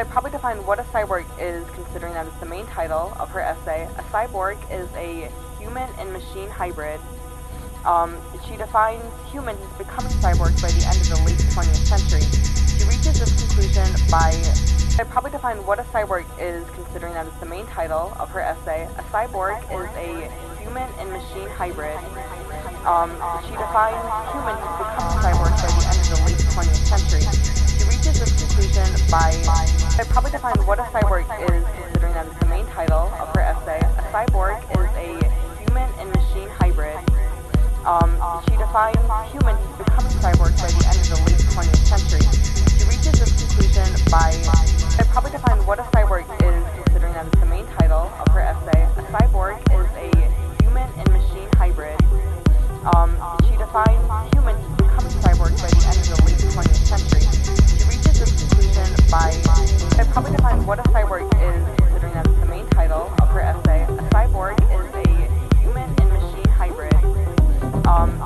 I probably define what a cyborg is, considering that it's the main title of her essay. A cyborg is a human and machine hybrid. Um, she defines humans as becoming cyborgs by the end of the late 20th century. She reaches this conclusion by I probably define what a cyborg is, considering that it's the main title of her essay. A cyborg is a human and machine hybrid. Um, she defines humans as becoming cyborgs by the end of the late 20th century. Reaches this conclusion by I probably define what a cyborg is, considering that it's the main title of her essay. A cyborg is a human and machine hybrid. Um, she defines humans becoming cyborgs by the end of the late 20th century. She reaches this conclusion by I probably define what a cyborg is, considering that it's the main title of her essay. A cyborg is a human and machine hybrid. Um, she defines humans becoming cyborgs by the end of the late 20th century. Conclusion by I probably define what a cyborg is, considering that it's the main title of her essay. A cyborg is a human and machine hybrid. Um,